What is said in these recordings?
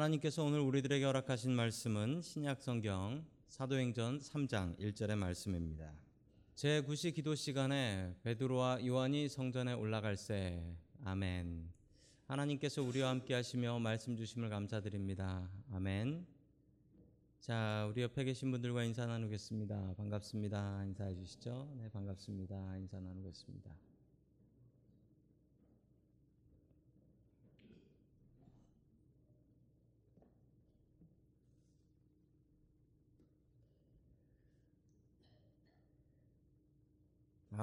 하나님께서 오늘 우리들에게 허락하신 말씀은 신약 성경 사도행전 3장 1절의 말씀입니다. 제 9시 기도 시간에 베드로와 요한이 성전에 올라갈 새 아멘. 하나님께서 우리와 함께 하시며 말씀 주심을 감사드립니다. 아멘. 자, 우리 옆에 계신 분들과 인사 나누겠습니다. 반갑습니다. 인사해 주시죠. 네, 반갑습니다. 인사 나누겠습니다.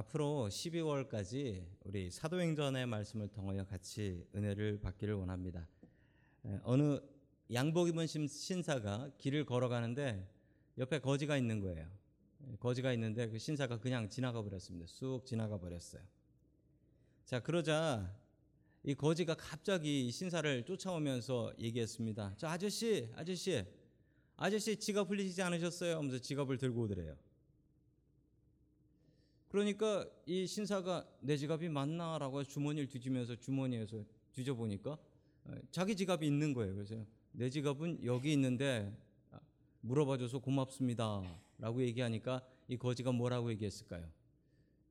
앞으로 12월까지 우리 사도행전의 말씀을 통하여 같이 은혜를 받기를 원합니다. 에, 어느 양복 입은 신- 신사가 길을 걸어가는데 옆에 거지가 있는 거예요. 에, 거지가 있는데 그 신사가 그냥 지나가 버렸습니다. 쑥 지나가 버렸어요. 자, 그러자 이 거지가 갑자기 이 신사를 쫓아오면서 얘기했습니다. 저 아저씨, 아저씨, 아저씨 지갑 흘리시지 않으셨어요? 하면서 지갑을 들고 오더래요. 그러니까 이 신사가 내 지갑이 맞나라고 주머니를 뒤지면서 주머니에서 뒤져보니까 어, 자기 지갑이 있는 거예요. 그래서 내 지갑은 여기 있는데 아, 물어봐줘서 고맙습니다 라고 얘기하니까 이 거지가 뭐라고 얘기했을까요?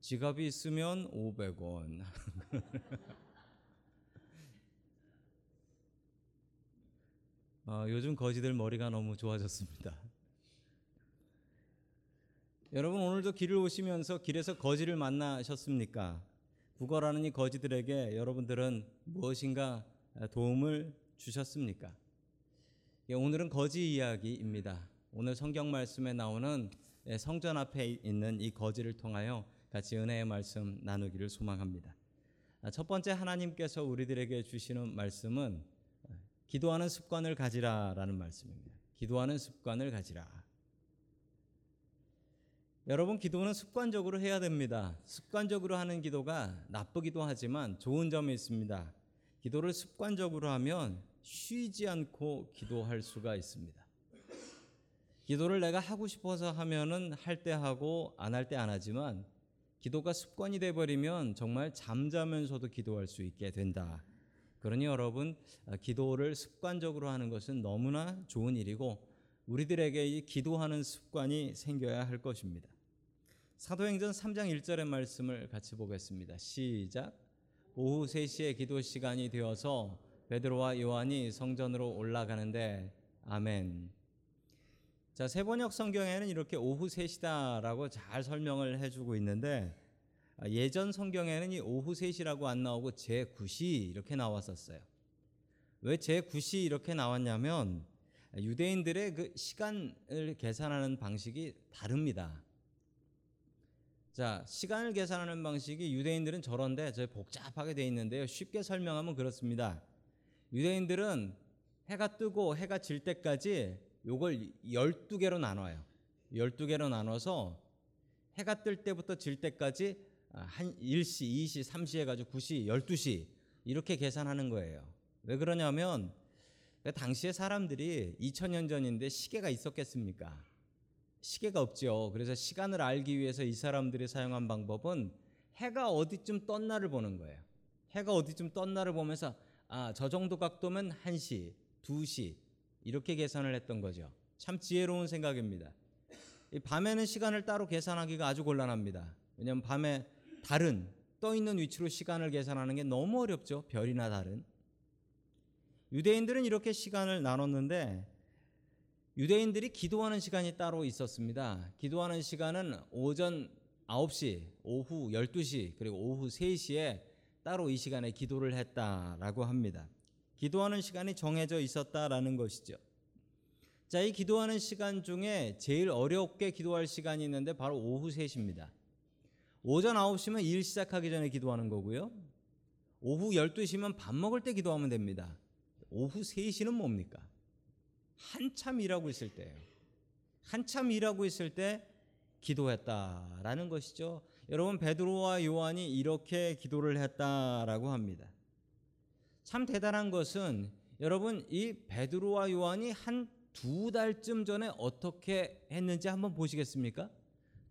지갑이 있으면 500원. 어, 요즘 거지들 머리가 너무 좋아졌습니다. 여러분 오늘도 길을 오시면서 길에서 거지를 만나셨습니까? 구걸하는 이 거지들에게 여러분들은 무엇인가 도움을 주셨습니까? 예, 오늘은 거지 이야기입니다. 오늘 성경 말씀에 나오는 예, 성전 앞에 있는 이 거지를 통하여 같이 은혜의 말씀 나누기를 소망합니다. 아, 첫 번째 하나님께서 우리들에게 주시는 말씀은 어, 기도하는 습관을 가지라라는 말씀입니다. 기도하는 습관을 가지라. 여러분 기도는 습관적으로 해야 됩니다. 습관적으로 하는 기도가 나쁘기도 하지만 좋은 점이 있습니다. 기도를 습관적으로 하면 쉬지 않고 기도할 수가 있습니다. 기도를 내가 하고 싶어서 하면은 할 때 하고 안 할 때 안 하지만 기도가 습관이 돼 버리면 정말 잠자면서도 기도할 수 있게 된다. 그러니 여러분 기도를 습관적으로 하는 것은 너무나 좋은 일이고 우리들에게 이 기도하는 습관이 생겨야 할 것입니다. 사도행전 3장 1절의 말씀을 같이 보겠습니다. 시작. 오후 3시에 기도 시간이 되어서 베드로와 요한이 성전으로 올라가는데 아멘. 자, 세번역 성경에는 이렇게 오후 3시다라고 잘 설명을 해 주고 있는데 아, 예전 성경에는 이 오후 3시라고 안 나오고 제9시 이렇게 나왔었어요. 왜 제9시 이렇게 나왔냐면 유대인들의 그 시간을 계산하는 방식이 다릅니다. 자, 시간을 계산하는 방식이 유대인들은 저런데 저 복잡하게 돼 있는데요. 쉽게 설명하면 그렇습니다. 유대인들은 해가 뜨고 해가 질 때까지 요걸 12개로 나눠요. 12개로 나눠서 해가 뜰 때부터 질 때까지 한 1시, 2시, 3시 해 가지고 9시, 12시 이렇게 계산하는 거예요. 왜 그러냐면 그 당시에 사람들이 2000년 전인데 시계가 있었겠습니까? 시계가 없죠. 그래서 시간을 알기 위해서 이 사람들이 사용한 방법은 해가 어디쯤 떴나를 보는 거예요. 해가 어디쯤 떴나를 보면서 아, 저 정도 각도면 1시, 2시 이렇게 계산을 했던 거죠. 참 지혜로운 생각입니다. 이 밤에는 시간을 따로 계산하기가 아주 곤란합니다. 왜냐하면 밤에 달은 떠 있는 위치로 시간을 계산하는 게 너무 어렵죠. 별이나 달은. 유대인들은 이렇게 시간을 나눴는데 유대인들이 기도하는 시간이 따로 있었습니다. 기도하는 시간은 오전 9시, 오후 12시, 그리고 오후 3시에 따로 이 시간에 기도를 했다라고 합니다. 기도하는 시간이 정해져 있었다라는 것이죠. 자, 이 기도하는 시간 중에 제일 어렵게 기도할 시간이 있는데 바로 오후 3시입니다. 오전 9시면 일 시작하기 전에 기도하는 거고요. 오후 12시면 밥 먹을 때 기도하면 됩니다. 오후 3시는 뭡니까? 한참 일하고 있을 때예요. 한참 일하고 있을 때 기도했다라는 것이죠. 여러분 베드로와 요한이 이렇게 기도를 했다라고 합니다. 참 대단한 것은 여러분 이 베드로와 요한이 한 두 달쯤 전에 어떻게 했는지 한번 보시겠습니까?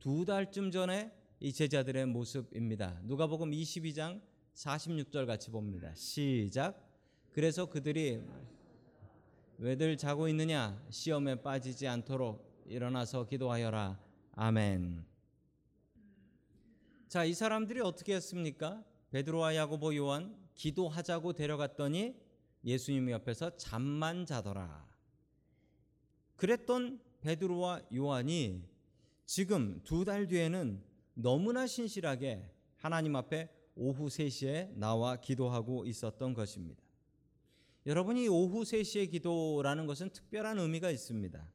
두 달쯤 전에 이 제자들의 모습입니다. 누가복음 22장 46절 같이 봅니다. 시작. 그래서 그들이 왜들 자고 있느냐 시험에 빠지지 않도록 일어나서 기도하여라 아멘. 자, 이 사람들이 어떻게 했습니까? 베드로와 야고보 요한 기도하자고 데려갔더니 예수님 옆에서 잠만 자더라. 그랬던 베드로와 요한이 지금 두 달 뒤에는 너무나 신실하게 하나님 앞에 오후 3시에 나와 기도하고 있었던 것입니다. 여러분이 오후 3시의 기도라는 것은 특별한 의미가 있습니다.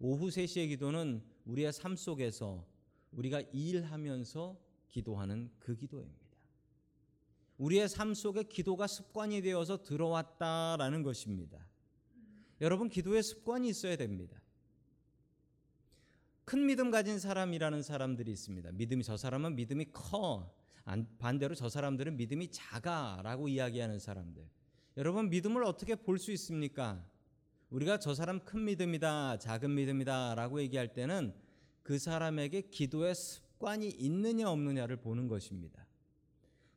오후 3시의 기도는 우리의 삶 속에서 우리가 일하면서 기도하는 그 기도입니다. 우리의 삶 속에 기도가 습관이 되어서 들어왔다라는 것입니다. 여러분 기도에 습관이 있어야 됩니다. 큰 믿음 가진 사람이라는 사람들이 있습니다. 믿음이 저 사람은 믿음이 커. 반대로 저 사람들은 믿음이 작아라고 이야기하는 사람들. 여러분 믿음을 어떻게 볼 수 있습니까? 우리가 저 사람 큰 믿음이다, 작은 믿음이다라고 얘기할 때는 그 사람에게 기도의 습관이 있느냐 없느냐를 보는 것입니다.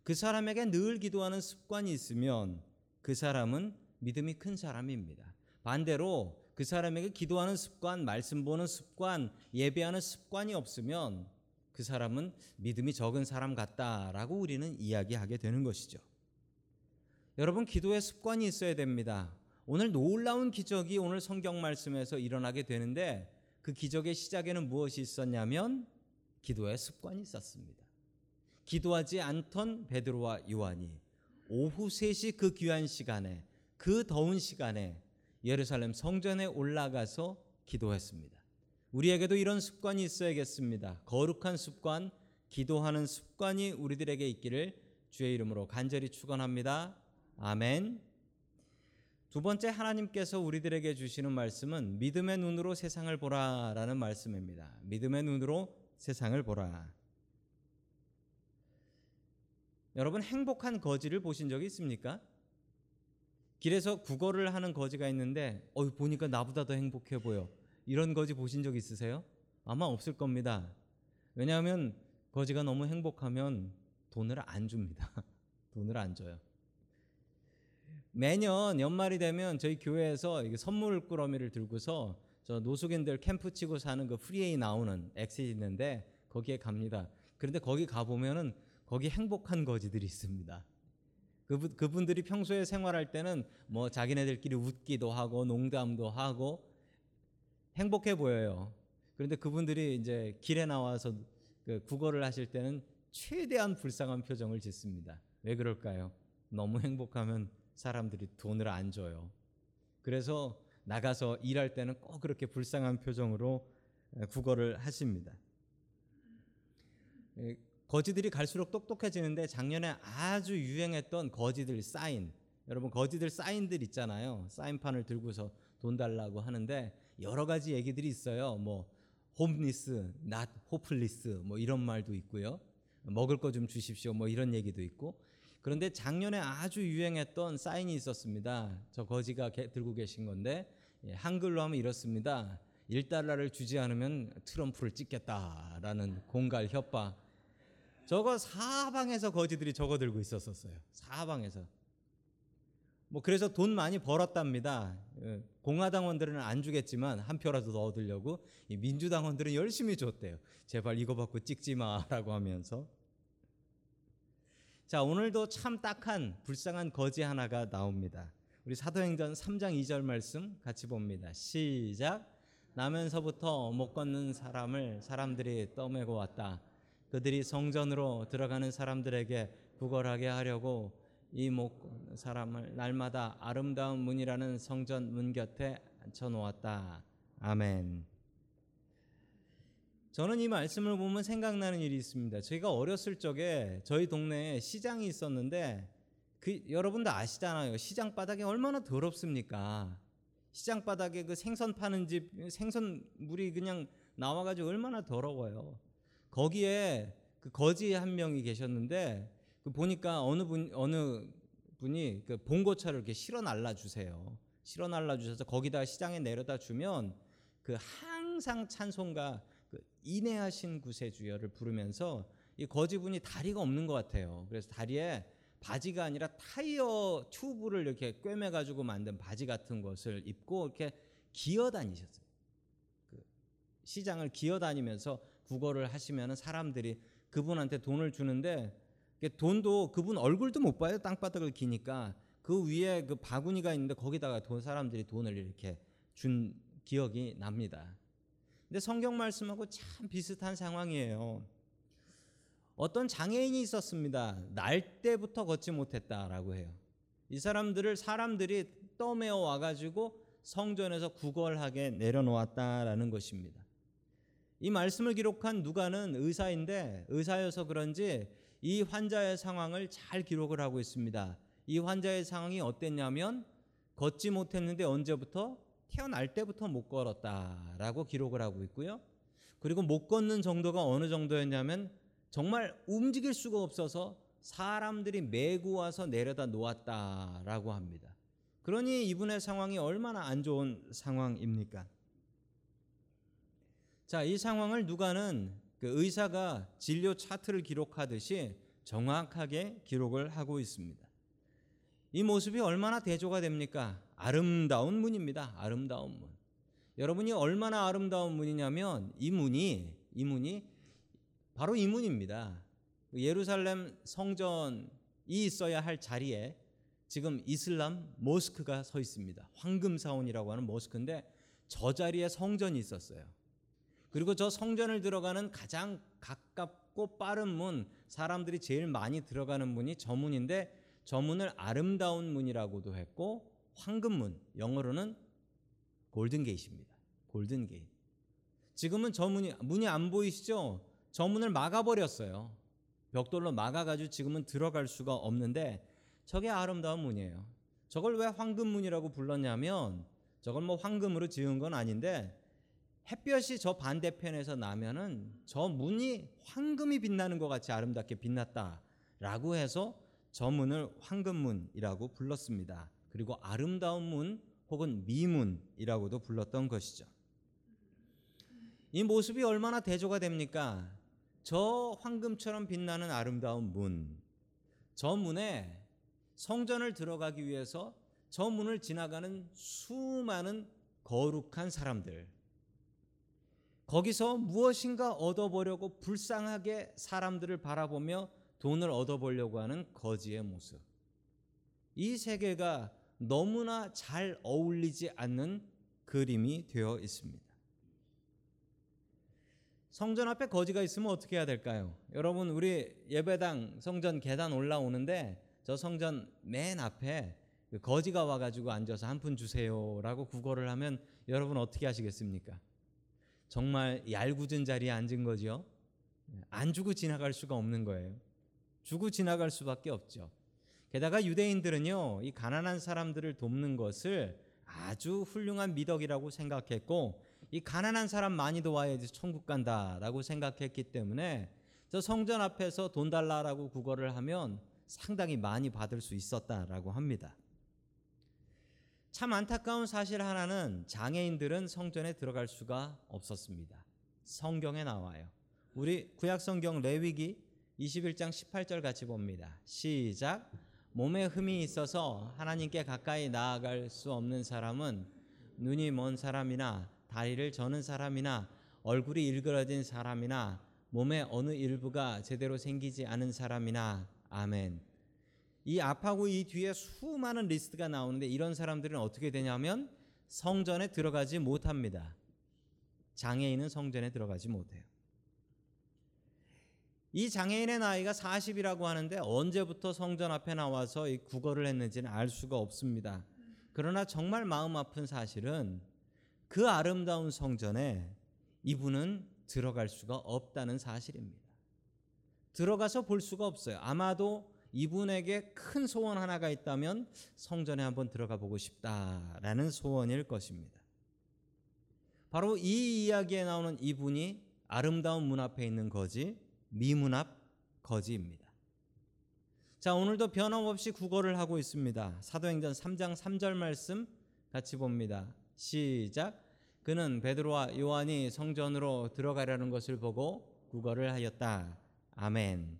그 사람에게 늘 기도하는 습관이 있으면 그 사람은 믿음이 큰 사람입니다. 반대로 그 사람에게 기도하는 습관, 말씀 보는 습관, 예배하는 습관이 없으면 그 사람은 믿음이 적은 사람 같다라고 우리는 이야기하게 되는 것이죠. 여러분 기도의 습관이 있어야 됩니다. 오늘 놀라운 기적이 오늘 성경 말씀에서 일어나게 되는데 그 기적의 시작에는 무엇이 있었냐면 기도의 습관이 있었습니다. 기도하지 않던 베드로와 요한이 오후 3시 그 귀한 시간에 그 더운 시간에 예루살렘 성전에 올라가서 기도했습니다. 우리에게도 이런 습관이 있어야겠습니다. 거룩한 습관, 기도하는 습관이 우리들에게 있기를 주의 이름으로 간절히 축원합니다. 아멘. 두 번째 하나님께서 우리들에게 주시는 말씀은 믿음의 눈으로 세상을 보라라는 말씀입니다. 믿음의 눈으로 세상을 보라. 여러분 행복한 거지를 보신 적이 있습니까? 길에서 구걸을 하는 거지가 있는데 어 보니까 나보다 더 행복해 보여. 이런 거지 보신 적 있으세요? 아마 없을 겁니다. 왜냐하면 거지가 너무 행복하면 돈을 안 줍니다. 돈을 안 줘요. 매년 연말이 되면 저희 교회에서 선물 꾸러미를 들고서 저 노숙인들 캠프 치고 사는 그 freeway 나오는 엑시 있는데 거기에 갑니다. 그런데 거기 가 보면은 거기 행복한 거지들이 있습니다. 그분, 그분들이 평소에 생활할 때는 뭐 자기네들끼리 웃기도 하고 농담도 하고 행복해 보여요. 그런데 그분들이 이제 길에 나와서 그 구걸을 하실 때는 최대한 불쌍한 표정을 짓습니다. 왜 그럴까요? 너무 행복하면 사람들이 돈을 안 줘요. 그래서 나가서 일할 때는 꼭 그렇게 불쌍한 표정으로 구걸을 하십니다. 거지들이 갈수록 똑똑해지는데 작년에 아주 유행했던 거지들 사인. 여러분 거지들 사인들 있잖아요. 사인판을 들고서 돈 달라고 하는데 여러 가지 얘기들이 있어요. 뭐 홈리스, not hopeless 뭐 이런 말도 있고요. 먹을 거 좀 주십시오. 뭐 이런 얘기도 있고. 그런데 작년에 아주 유행했던 사인이 있었습니다. 저 거지가 들고 계신 건데 예, 한글로 하면 이렇습니다. 1달러를 주지 않으면 트럼프를 찍겠다라는 공갈 협박. 저거 사방에서 거지들이 저거 들고 있었었어요. 사방에서. 뭐 그래서 돈 많이 벌었답니다. 예, 공화당원들은 안 주겠지만 한 표라도 더 얻으려고 민주당원들은 열심히 줬대요. 제발 이거 받고 찍지 마라고 하면서. 자, 오늘도 참 딱한 불쌍한 거지 하나가 나옵니다. 우리 사도행전 3장 2절 말씀 같이 봅니다. 시작. 나면서부터 못 걷는 사람을 사람들이 떠매고 왔다. 그들이 성전으로 들어가는 사람들에게 구걸하게 하려고 이 목 사람을 날마다 아름다운 문이라는 성전 문 곁에 앉혀 놓았다. 아멘. 저는 이 말씀을 보면 생각나는 일이 있습니다. 저희가 어렸을 적에 저희 동네에 시장이 있었는데 그 여러분도 아시잖아요. 시장 바닥이 얼마나 더럽습니까? 시장 바닥에 그 생선 파는 집 생선 물이 그냥 나와 가지고 얼마나 더러워요. 거기에 그 거지 한 명이 계셨는데 그 보니까 어느 분 어느 분이 그 봉고차를 이렇게 실어 날라 주세요. 실어 날라 주셔서 거기다 시장에 내려다 주면 그 항상 찬송가 그 인내하신 구세주여를 부르면서 이 거지분이 다리가 없는 것 같아요. 그래서 다리에 바지가 아니라 타이어 튜브를 이렇게 꿰매 가지고 만든 바지 같은 것을 입고 이렇게 기어 다니셨어요. 그 시장을 기어 다니면서 구걸을 하시면 사람들이 그분한테 돈을 주는데 돈도 그분 얼굴도 못 봐요. 땅바닥을 기니까 그 위에 그 바구니가 있는데 거기다가 돈 사람들이 돈을 이렇게 준 기억이 납니다. 근데 성경 말씀하고 참 비슷한 상황이에요. 어떤 장애인이 있었습니다. 날 때부터 걷지 못했다라고 해요. 이 사람들을 사람들이 떠매어 와가지고 성전에서 구걸하게 내려놓았다라는 것입니다. 이 말씀을 기록한 누가는 의사인데 의사여서 그런지 이 환자의 상황을 잘 기록을 하고 있습니다. 이 환자의 상황이 어땠냐면 걷지 못했는데 언제부터 태어날 때부터 못 걸었다라고 기록을 하고 있고요. 그리고 못 걷는 정도가 어느 정도였냐면 정말 움직일 수가 없어서 사람들이 메고 와서 내려다 놓았다라고 합니다. 그러니 이분의 상황이 얼마나 안 좋은 상황입니까? 자, 이 상황을 누가는 그 의사가 진료 차트를 기록하듯이 정확하게 기록을 하고 있습니다. 이 모습이 얼마나 대조가 됩니까? 아름다운 문입니다. 아름다운 문. 여러분이 얼마나 아름다운 문이냐면 이 문이 이 문이 바로 이 문입니다. 예루살렘 성전이 있어야 할 자리에 지금 이슬람 모스크가 서 있습니다. 황금사원이라고 하는 모스크인데 저 자리에 성전이 있었어요. 그리고 저 성전을 들어가는 가장 가깝고 빠른 문, 사람들이 제일 많이 들어가는 문이 저 문인데 저 문을 아름다운 문이라고도 했고 황금문, 영어로는 golden gate입니다. Golden gate. 지금은 저 문이 문이 안 보이시죠? 저 문을 막아 버렸어요. 벽돌로 막아 가지고 지금은 들어갈 수가 없는데 저게 아름다운 문이에요. 저걸 왜 황금문이라고 불렀냐면 저걸 뭐 황금으로 지은 건 아닌데 햇볕이 저 반대편에서 나면은 저 문이 황금이 빛나는 것 같이 아름답게 빛났다라고 해서 저 문을 황금문이라고 불렀습니다. 그리고 아름다운 문 혹은 미문이라고도 불렀던 것이죠. 이 모습이 얼마나 대조가 됩니까? 저 황금처럼 빛나는 아름다운 문, 저 문에 성전을 들어가기 위해서 저 문을 지나가는 수많은 거룩한 사람들, 거기서 무엇인가 얻어보려고 불쌍하게 사람들을 바라보며 돈을 얻어보려고 하는 거지의 모습. 이 세계가 너무나 잘 어울리지 않는 그림이 되어 있습니다. 성전 앞에 거지가 있으면 어떻게 해야 될까요? 여러분 우리 예배당 성전 계단 올라오는데 저 성전 맨 앞에 그 거지가 와가지고 앉아서 한 푼 주세요라고 구걸을 하면 여러분 어떻게 하시겠습니까? 정말 얄궂은 자리에 앉은 거죠. 안 주고 지나갈 수가 없는 거예요. 주고 지나갈 수밖에 없죠. 게다가 유대인들은요, 이 가난한 사람들을 돕는 것을 아주 훌륭한 미덕이라고 생각했고, 이 가난한 사람 많이 도와야지 천국 간다라고 생각했기 때문에 저 성전 앞에서 돈 달라라고 구걸을 하면 상당히 많이 받을 수 있었다라고 합니다. 참 안타까운 사실 하나는 장애인들은 성전에 들어갈 수가 없었습니다. 성경에 나와요. 우리 구약 성경 레위기 21장 18절 같이 봅니다. 시작. 몸에 흠이 있어서 하나님께 가까이 나아갈 수 없는 사람은 눈이 먼 사람이나 다리를 저는 사람이나 얼굴이 일그러진 사람이나 몸의 어느 일부가 제대로 생기지 않은 사람이나 아멘. 이 앞하고 이 뒤에 수많은 리스트가 나오는데 이런 사람들은 어떻게 되냐면 성전에 들어가지 못합니다. 장애인은 성전에 들어가지 못해요. 이 장애인의 나이가 40이라고 하는데 언제부터 성전 앞에 나와서 이 구걸을 했는지는 알 수가 없습니다. 그러나 정말 마음 아픈 사실은 그 아름다운 성전에 이분은 들어갈 수가 없다는 사실입니다. 들어가서 볼 수가 없어요. 아마도 이분에게 큰 소원 하나가 있다면 성전에 한번 들어가 보고 싶다라는 소원일 것입니다. 바로 이 이야기에 나오는 이분이 아름다운 문 앞에 있는 거지 미문 앞 거지입니다. 자, 오늘도 변함없이 국어를 하고 있습니다. 사도행전 3장 3절 말씀 같이 봅니다. 시작. 그는 베드로와 요한이 성전으로 들어가려는 것을 보고 국어를 하였다. 아멘.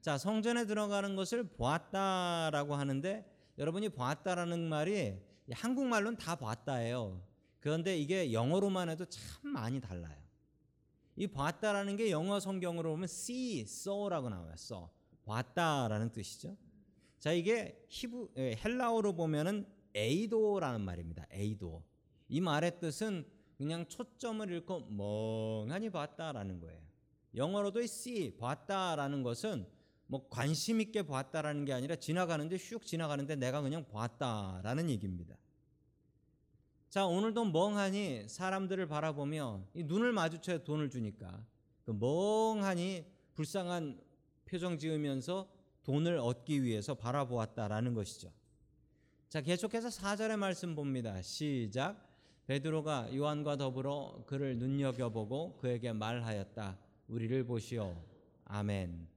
자, 성전에 들어가는 것을 보았다라고 하는데 여러분이 보았다라는 말이 한국말로는 다 보았다예요. 그런데 이게 영어로만 해도 참 많이 달라요. 이 보았다라는 게 영어 성경으로 보면 see, saw라고 나와요. saw. 보았다라는 뜻이죠. 자, 이게 히브 예, 헬라어로 보면은 에이도라는 말입니다. 에이도. 이 말의 뜻은 그냥 초점을 잃고 멍하니 봤다라는 거예요. 영어로도 see, 봤다라는 것은 뭐 관심 있게 봤다라는 게 아니라 지나가는데 슉 지나가는데 내가 그냥 봤다라는 얘기입니다. 자, 오늘도 멍하니 사람들을 바라보며 이 눈을 마주쳐야 돈을 주니까 그 멍하니 불쌍한 표정 지으면서 돈을 얻기 위해서 바라보았다라는 것이죠. 자, 계속해서 4절의 말씀 봅니다. 시작. 베드로가 요한과 더불어 그를 눈여겨보고 그에게 말하였다. 우리를 보시오. 아멘.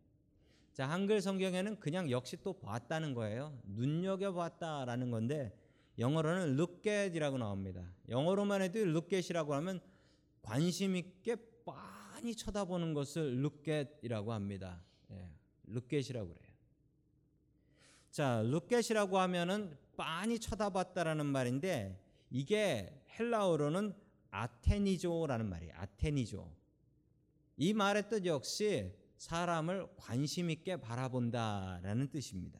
자, 한글 성경에는 그냥 역시 또 봤다는 거예요. 눈여겨봤다라는 건데 영어로는 at이라고 나옵니다. 영어로만 해도 at이라고 하면 관심 있게 빤히 쳐다보는 것을 at이라고 합니다. 예, at이라고 그래요. 자, at이라고 하면은 빤히 쳐다봤다라는 말인데 이게 헬라어로는 아테니조라는 말이에요. 아테니조. 이 말의 뜻 역시 사람을 관심 있게 바라본다라는 뜻입니다.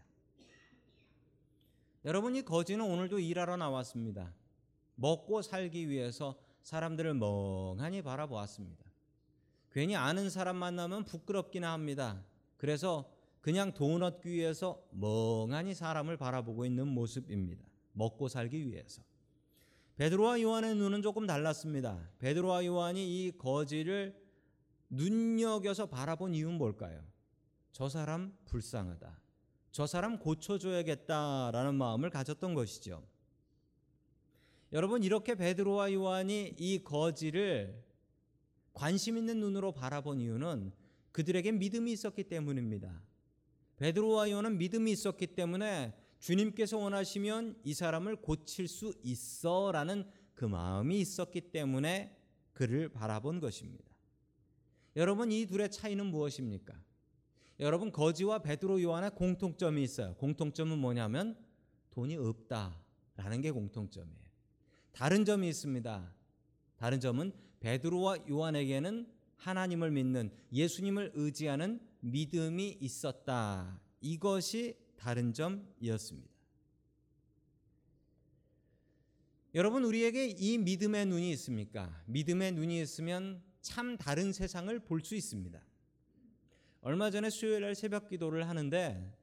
여러분 이 거지는 오늘도 일하러 나왔습니다. 먹고 살기 위해서 사람들을 멍하니 바라보았습니다. 괜히 아는 사람 만나면 부끄럽기나 합니다. 그래서 그냥 돈 얻기 위해서 멍하니 사람을 바라보고 있는 모습입니다. 먹고 살기 위해서. 베드로와 요한의 눈은 조금 달랐습니다. 베드로와 요한이 이 거지를 눈여겨서 바라본 이유는 뭘까요? 저 사람 불쌍하다. 저 사람 고쳐줘야겠다라는 마음을 가졌던 것이죠. 여러분 이렇게 베드로와 요한이 이 거지를 관심 있는 눈으로 바라본 이유는 그들에게 믿음이 있었기 때문입니다. 베드로와 요한은 믿음이 있었기 때문에 주님께서 원하시면 이 사람을 고칠 수 있어라는 그 마음이 있었기 때문에 그를 바라본 것입니다. 여러분 이 둘의 차이는 무엇입니까? 여러분 거지와 베드로 요한의 공통점이 있어요. 공통점은 뭐냐면 돈이 없다라는 게 공통점이에요. 다른 점이 있습니다. 다른 점은 베드로와 요한에게는 하나님을 믿는 예수님을 의지하는 믿음이 있었다. 이것이 다른 점이었습니다. 여러분 우리에게 이 믿음의 눈이 있습니까? 믿음의 눈이 있으면 참 다른 세상을 볼 수 있습니다. 얼마 전에 수요일 날 새벽 기도를 하는데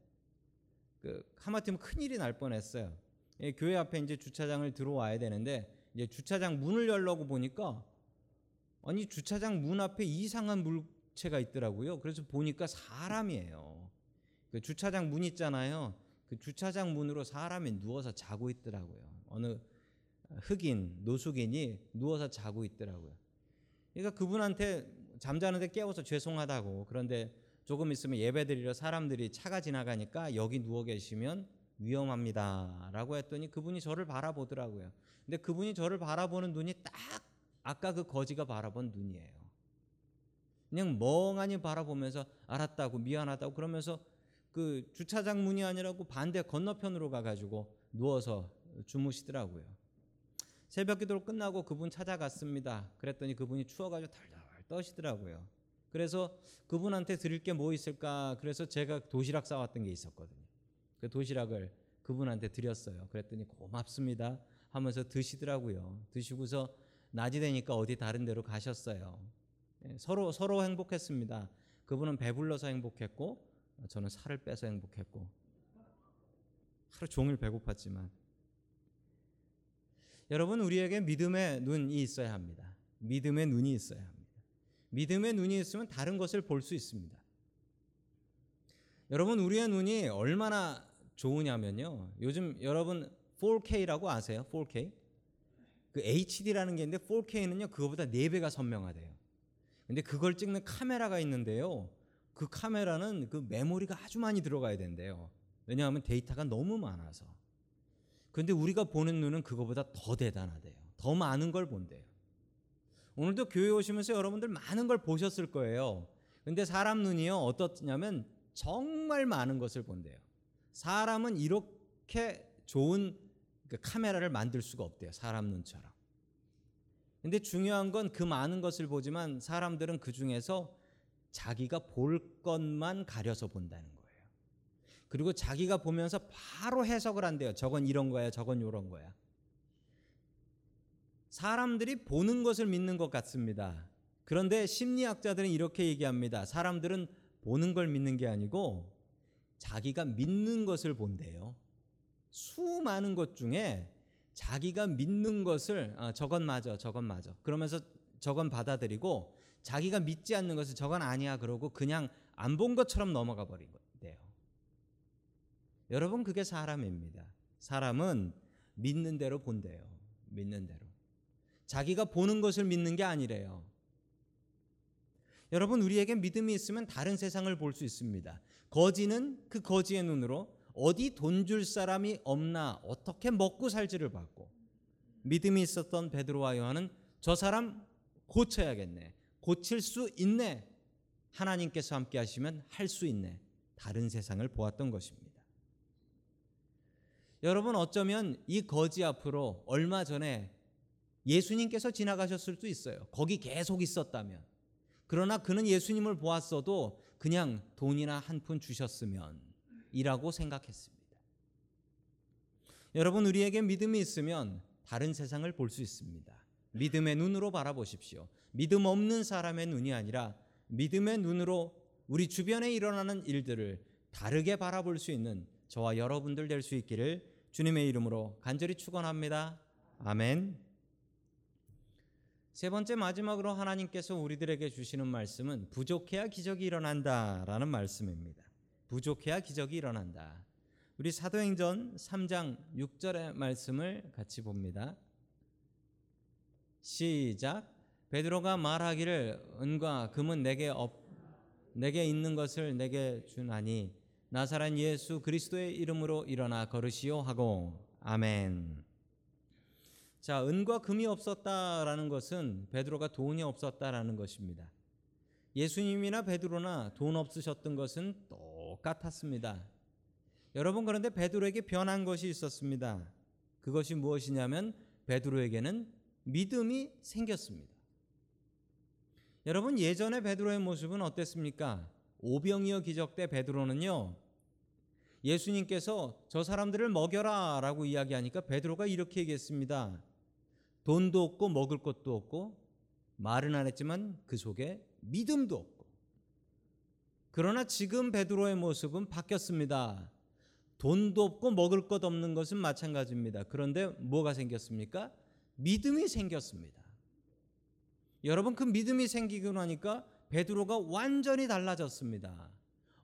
그 하마터면 큰 일이 날 뻔했어요. 예, 교회 앞에 이제 주차장을 들어와야 되는데 이제 주차장 문을 열려고 보니까 아니 주차장 문 앞에 이상한 물체가 있더라고요. 그래서 보니까 사람이에요. 그 주차장 문 있잖아요. 그 주차장 문으로 사람이 누워서 자고 있더라고요. 어느 흑인 노숙인이 누워서 자고 있더라고요. 그러니까 그분한테 잠자는데 깨워서 죄송하다고 그런데 조금 있으면 예배드리러 사람들이 차가 지나가니까 여기 누워 계시면 위험합니다라고 했더니 그분이 저를 바라보더라고요. 근데 그분이 저를 바라보는 눈이 딱 아까 그 거지가 바라본 눈이에요. 그냥 멍하니 바라보면서 알았다고 미안하다고 그러면서 그 주차장 문이 아니라고 반대 건너편으로 가가지고 누워서 주무시더라고요. 새벽 기도를 끝나고 그분 찾아갔습니다. 그랬더니 그분이 추워가지고 달달 떠시더라고요. 그래서 그분한테 드릴 게 뭐 있을까? 그래서 제가 도시락 싸왔던 게 있었거든요. 그 도시락을 그분한테 드렸어요. 그랬더니 고맙습니다 하면서 드시더라고요. 드시고서 낮이 되니까 어디 다른 데로 가셨어요. 예, 서로 서로 행복했습니다. 그분은 배불러서 행복했고 저는 살을 빼서 행복했고 하루 종일 배고팠지만 여러분 우리에게 믿음의 눈이 있어야 합니다. 믿음의 눈이 있어야 합니다. 믿음의 눈이 있으면 다른 것을 볼 수 있습니다. 여러분 우리의 눈이 얼마나 좋으냐면요. 요즘 여러분 4K라고 아세요? 4K? 그 HD라는 게 있는데 4K는요. 그거보다 4배가 선명하대요. 근데 그걸 찍는 카메라가 있는데요. 그 카메라는 그 메모리가 아주 많이 들어가야 된대요. 왜냐하면 데이터가 너무 많아서. 근데 우리가 보는 눈은 그거보다 더 대단하대요. 더 많은 걸 본대요. 오늘도 교회 오시면서 여러분들 많은 걸 보셨을 거예요. 근데 사람 눈이요 어떻냐면 정말 많은 것을 본대요. 사람은 이렇게 좋은 그 카메라를 만들 수가 없대요. 사람 눈처럼. 근데 중요한 건 그 많은 것을 보지만 사람들은 그 중에서 자기가 볼 것만 가려서 본다는 거예요. 그리고 자기가 보면서 바로 해석을 한대요. 저건 이런 거야, 저건 이런 거야. 사람들이 보는 것을 믿는 것 같습니다. 그런데 심리학자들은 이렇게 얘기합니다. 사람들은 보는 걸 믿는 게 아니고 자기가 믿는 것을 본대요. 수많은 것 중에 자기가 믿는 것을 아, 저건 맞아, 저건 맞아. 그러면서 저건 받아들이고 자기가 믿지 않는 것을 저건 아니야 그러고 그냥 안 본 것처럼 넘어가 버리대요. 여러분 그게 사람입니다. 사람은 믿는 대로 본대요. 믿는 대로. 자기가 보는 것을 믿는 게 아니래요. 여러분 우리에게 믿음이 있으면 다른 세상을 볼 수 있습니다. 거지는 그 거지의 눈으로 어디 돈 줄 사람이 없나 어떻게 먹고 살지를 봤고 믿음이 있었던 베드로와 요한은 저 사람 고쳐야겠네. 고칠 수 있네. 하나님께서 함께 하시면 할 수 있네. 다른 세상을 보았던 것입니다. 여러분 어쩌면 이 거지 앞으로 얼마 전에 예수님께서 지나가셨을 수도 있어요. 거기 계속 있었다면. 그러나 그는 예수님을 보았어도 그냥 돈이나 한 푼 주셨으면 이라고 생각했습니다. 여러분 우리에게 믿음이 있으면 다른 세상을 볼 수 있습니다. 믿음의 눈으로 바라보십시오. 믿음 없는 사람의 눈이 아니라 믿음의 눈으로 우리 주변에 일어나는 일들을 다르게 바라볼 수 있는 저와 여러분들 될 수 있기를 주님의 이름으로 간절히 축원합니다. 아멘. 세 번째 마지막으로 하나님께서 우리들에게 주시는 말씀은 부족해야 기적이 일어난다라는 말씀입니다. 부족해야 기적이 일어난다. 우리 사도행전 3장 6절의 말씀을 같이 봅니다. 시작. 베드로가 말하기를 은과 금은 내게 없 내게 있는 것을 내게 주나니 나사렛 예수 그리스도의 이름으로 일어나 걸으시오 하고 아멘. 자, 은과 금이 없었다라는 것은 베드로가 돈이 없었다라는 것입니다. 예수님이나 베드로나 돈 없으셨던 것은 똑같았습니다. 여러분 그런데 베드로에게 변한 것이 있었습니다. 그것이 무엇이냐면 베드로에게는 믿음이 생겼습니다. 여러분 예전에 베드로의 모습은 어땠습니까? 오병이어 기적 때 베드로는요. 예수님께서 저 사람들을 먹여라라고 이야기하니까 베드로가 이렇게 얘기했습니다. 돈도 없고 먹을 것도 없고 말은 안 했지만 그 속에 믿음도 없고 그러나 지금 베드로의 모습은 바뀌었습니다. 돈도 없고 먹을 것 없는 것은 마찬가지입니다. 그런데 뭐가 생겼습니까? 믿음이 생겼습니다. 여러분 그 믿음이 생기고 나니까 베드로가 완전히 달라졌습니다.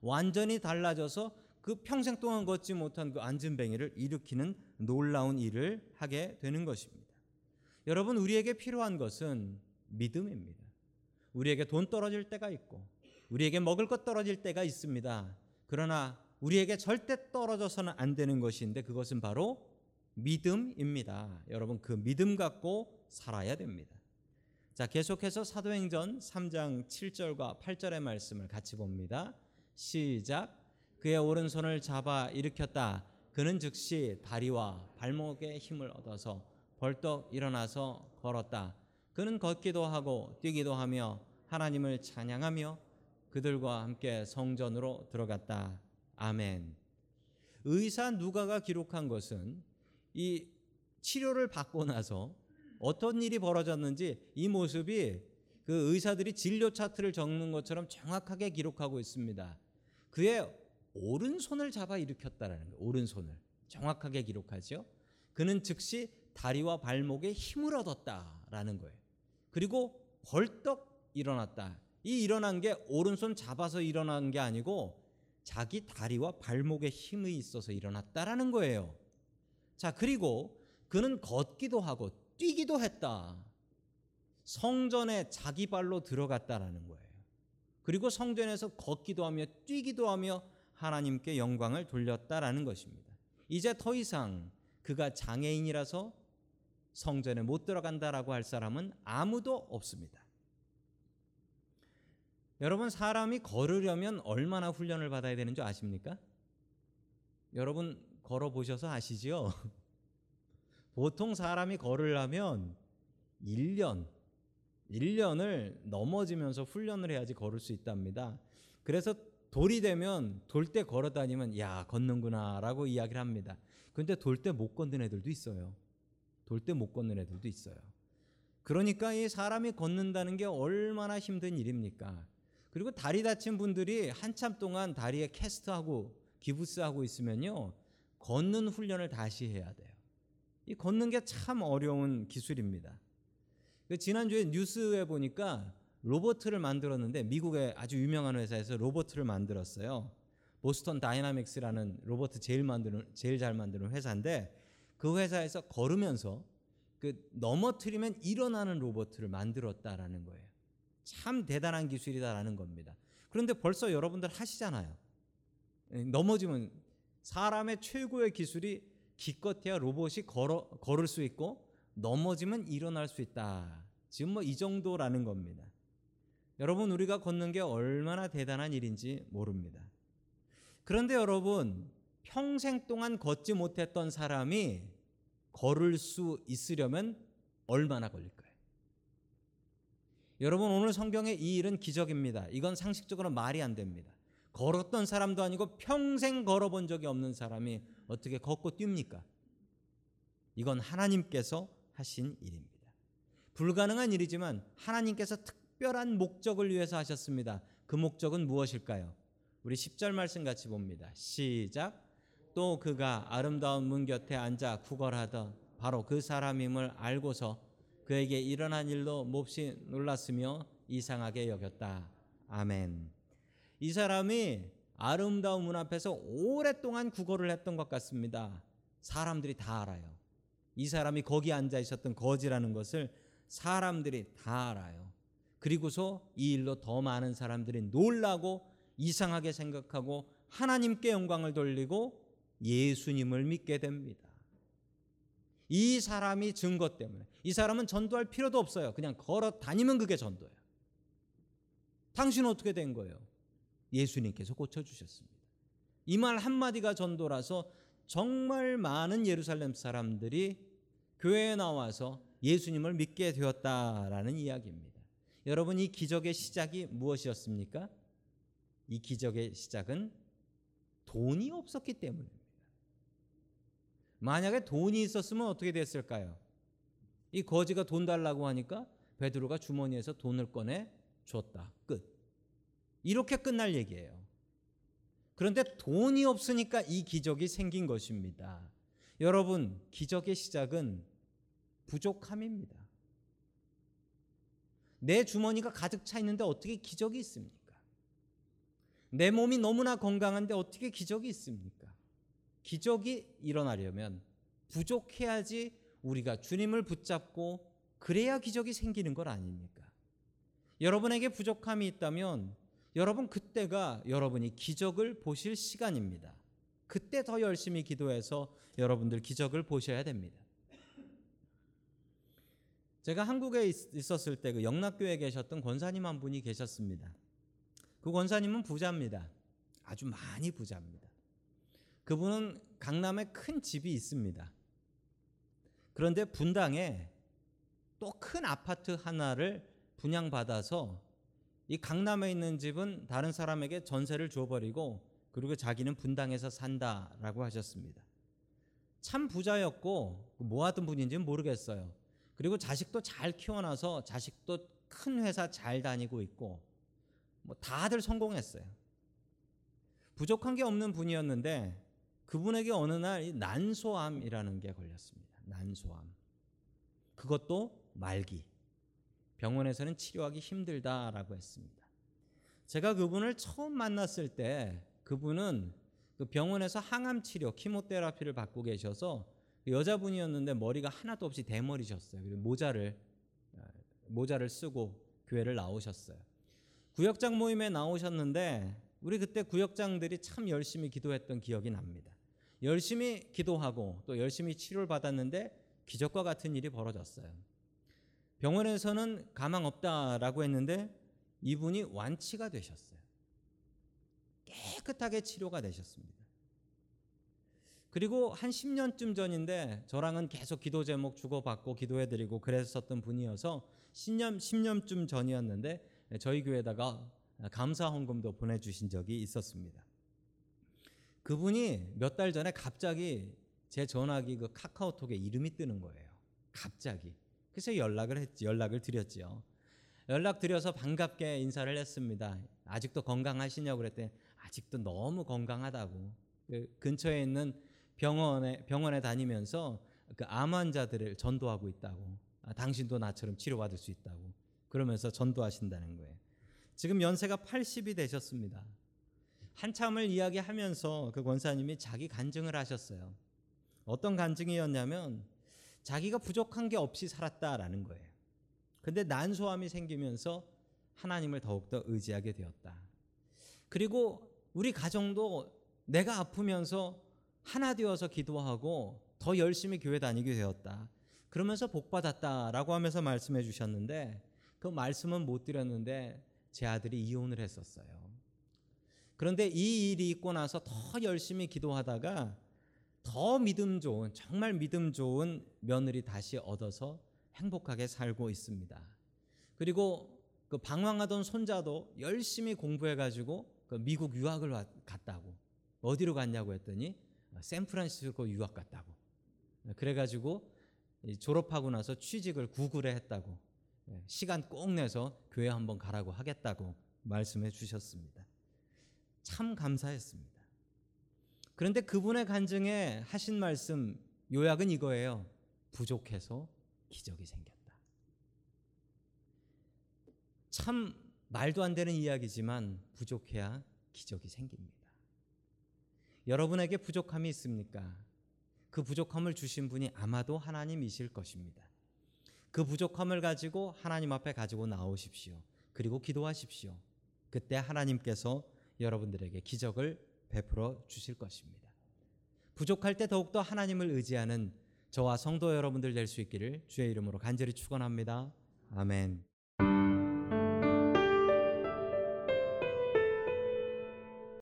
완전히 달라져서 그 평생 동안 걷지 못한 그 안진뱅이를 일으키는 놀라운 일을 하게 되는 것입니다. 여러분 우리에게 필요한 것은 믿음입니다. 우리에게 돈 떨어질 때가 있고 우리에게 먹을 것 떨어질 때가 있습니다. 그러나 우리에게 절대 떨어져서는 안 되는 것인데 그것은 바로 믿음입니다. 여러분 그 믿음 갖고 살아야 됩니다. 자, 계속해서 사도행전 3장 7절과 8절의 말씀을 같이 봅니다. 시작. 그의 오른손을 잡아 일으켰다. 그는 즉시 다리와 발목에 힘을 얻어서 벌떡 일어나서 걸었다. 그는 걷기도 하고 뛰기도 하며 하나님을 찬양하며 그들과 함께 성전으로 들어갔다. 아멘. 의사 누가가 기록한 것은 이 치료를 받고 나서 어떤 일이 벌어졌는지 이 모습이 그 의사들이 진료 차트를 적는 것처럼 정확하게 기록하고 있습니다. 그의 오른손을 잡아 일으켰다라는 거예요. 오른손을 정확하게 기록하죠. 그는 즉시 다리와 발목에 힘을 얻었다라는 거예요. 그리고 벌떡 일어났다. 이 일어난 게 오른손 잡아서 일어난 게 아니고 자기 다리와 발목에 힘이 있어서 일어났다라는 거예요. 자, 그리고 그는 걷기도 하고 뛰기도 했다. 성전에 자기 발로 들어갔다라는 거예요. 그리고 성전에서 걷기도 하며 뛰기도 하며 하나님께 영광을 돌렸다라는 것입니다. 이제 더 이상 그가 장애인이라서 성전에 못 들어간다라고 할 사람은 아무도 없습니다. 여러분 사람이 걸으려면 얼마나 훈련을 받아야 되는 줄 아십니까? 여러분 걸어 보셔서 아시지요? 보통 사람이 걸으려면 1년 1년을 넘어지면서 훈련을 해야지 걸을 수 있답니다. 그래서 돌이 되면 돌 때 걸어 다니면 야, 걷는구나라고 이야기를 합니다. 근데 돌 때 못 걷는 애들도 있어요. 돌때못 걷는 애들도 있어요. 그러니까 이 사람이 걷는다는 게 얼마나 힘든 일입니까? 그리고 다리 다친 분들이 한참 동안 다리에 캐스트하고 기부스하고 있으면요. 걷는 훈련을 다시 해야 돼요. 이 걷는 게 참 어려운 기술입니다. 그 지난주에 뉴스에 보니까 로보트를 만들었는데 미국의 아주 유명한 회사에서 로보트를 만들었어요. 보스턴 다이나믹스라는 로보트 제일 만드는 제일 잘 만드는 회사인데 그 회사에서 걸으면서 그 넘어뜨리면 일어나는 로보트를 만들었다라는 거예요. 참 대단한 기술이다라는 겁니다. 그런데 벌써 여러분들 아시잖아요. 예, 넘어지면 사람의 최고의 기술이 기껏해야 로봇이 걸어 걸을 수 있고 넘어지면 일어날 수 있다. 지금 뭐 이 정도라는 겁니다. 여러분 우리가 걷는 게 얼마나 대단한 일인지 모릅니다. 그런데 여러분 평생 동안 걷지 못했던 사람이 걸을 수 있으려면 얼마나 걸릴까요? 여러분 오늘 성경의 이 일은 기적입니다. 이건 상식적으로 말이 안 됩니다. 걸었던 사람도 아니고 평생 걸어본 적이 없는 사람이 어떻게 걷고 뜁니까? 이건 하나님께서 하신 일입니다. 불가능한 일이지만 하나님께서 특별한 목적을 위해서 하셨습니다. 그 목적은 무엇일까요? 우리 10절 말씀 같이 봅니다. 시작. 또 그가 아름다운 문 곁에 앉아 구걸하던 바로 그 사람임을 알고서 그에게 일어난 일로 몹시 놀랐으며 이상하게 여겼다. 아멘. 이 사람이 아름다운 문 앞에서 오랫동안 구걸을 했던 것 같습니다. 사람들이 다 알아요. 이 사람이 거기 앉아 있었던 거지라는 것을 사람들이 다 알아요. 그리고서 이 일로 더 많은 사람들이 놀라고 이상하게 생각하고 하나님께 영광을 돌리고 예수님을 믿게 됩니다. 이 사람이 증거 때문에 이 사람은 전도할 필요도 없어요. 그냥 걸어 다니면 그게 전도예요. 당신은 어떻게 된 거예요? 예수님께서 고쳐 주셨습니다. 이 말 한마디가 전도라서 정말 많은 예루살렘 사람들이 교회에 나와서 예수님을 믿게 되었다라는 이야기입니다. 여러분 이 기적의 시작이 무엇이었습니까? 이 기적의 시작은 돈이 없었기 때문입니다. 만약에 돈이 있었으면 어떻게 됐을까요? 이 거지가 돈 달라고 하니까 베드로가 주머니에서 돈을 꺼내 줬다. 끝. 이렇게 끝날 얘기예요. 그런데 돈이 없으니까 이 기적이 생긴 것입니다. 여러분, 기적의 시작은 부족함입니다. 내 주머니가 가득 차 있는데 어떻게 기적이 있습니까? 내 몸이 너무나 건강한데 어떻게 기적이 있습니까? 기적이 일어나려면 부족해야지 우리가 주님을 붙잡고 그래야 기적이 생기는 것 아닙니까? 여러분에게 부족함이 있다면 여러분 그때가 여러분이 기적을 보실 시간입니다. 그때 더 열심히 기도해서 여러분들 기적을 보셔야 됩니다. 제가 한국에 있었을 때 그 영락교회에 계셨던 권사님 한 분이 계셨습니다. 그 권사님은 부자입니다. 아주 많이 부자입니다. 그분은 강남에 큰 집이 있습니다. 그런데 분당에 또 큰 아파트 하나를 분양받아서 이 강남에 있는 집은 다른 사람에게 전세를 줘버리고 그리고 자기는 분당에서 산다라고 하셨습니다. 참 부자였고 뭐 하던 분인지는 모르겠어요. 그리고 자식도 잘 키워놔서 자식도 큰 회사 잘 다니고 있고 뭐 다들 성공했어요. 부족한 게 없는 분이었는데 그분에게 어느 날 난소암이라는 게 걸렸습니다. 난소암. 그것도 말기. 병원에서는 치료하기 힘들다라고 했습니다. 제가 그분을 처음 만났을 때 그분은 그 병원에서 항암 치료, 키모테라피를 받고 계셔서 여자분이었는데 머리가 하나도 없이 대머리셨어요. 그리고 모자를 모자를 쓰고 교회를 나오셨어요. 구역장 모임에 나오셨는데 우리 그때 구역장들이 참 열심히 기도했던 기억이 납니다. 열심히 기도하고 또 열심히 치료를 받았는데 기적과 같은 일이 벌어졌어요. 병원에서는 가망 없다라고 했는데 이분이 완치가 되셨어요. 깨끗하게 치료가 되셨습니다. 그리고 한 10년쯤 전인데 저랑은 계속 기도 제목 주고받고 기도해드리고 그랬었던 분이어서 10년, 10년쯤 전이었는데 저희 교회에다가 감사 헌금도 보내주신 적이 있었습니다. 그분이 몇 달 전에 갑자기 제 전화기 그 카카오톡에 이름이 뜨는 거예요. 갑자기. 그래서 연락을 했지, 연락을 드렸죠. 연락 드려서 반갑게 인사를 했습니다. 아직도 건강하시냐고 그랬더니 아직도 너무 건강하다고. 그 근처에 있는 병원에 병원에 다니면서 그 암 환자들을 전도하고 있다고. 아, 당신도 나처럼 치료받을 수 있다고. 그러면서 전도하신다는 거예요. 지금 연세가 80이 되셨습니다. 한참을 이야기하면서 그 권사님이 자기 간증을 하셨어요. 어떤 간증이었냐면 자기가 부족한 게 없이 살았다라는 거예요. 근데 난소암이 생기면서 하나님을 더욱더 의지하게 되었다. 그리고 우리 가정도 내가 아프면서 하나 되어서 기도하고 더 열심히 교회 다니게 되었다. 그러면서 복 받았다라고 하면서 말씀해 주셨는데 그 말씀은 못 드렸는데 제 아들이 이혼을 했었어요. 그런데 이 일이 있고 나서 더 열심히 기도하다가 더 믿음 좋은 정말 믿음 좋은 며느리 다시 얻어서 행복하게 살고 있습니다. 그리고 그 방황하던 손자도 열심히 공부해 가지고 그 미국 유학을 갔다고 어디로 갔냐고 했더니 샌프란시스코 유학 갔다고 그래 가지고 졸업하고 나서 취직을 구글에 했다고 예, 시간 꼭 내서 교회 한번 가라고 하겠다고 말씀해 주셨습니다. 참 감사했습니다. 그런데 그분의 간증에 하신 말씀 요약은 이거예요. 부족해서 기적이 생겼다. 참 말도 안 되는 이야기지만 부족해야 기적이 생깁니다. 여러분에게 부족함이 있습니까? 그 부족함을 주신 분이 아마도 하나님이실 것입니다. 그 부족함을 가지고 하나님 앞에 가지고 나오십시오. 그리고 기도하십시오. 그때 하나님께서 여러분들에게 기적을 베풀어 주실 것입니다. 부족할 때 더욱더 하나님을 의지하는 저와 성도 여러분들 될 수 있기를 주의 이름으로 간절히 축원합니다. 아멘.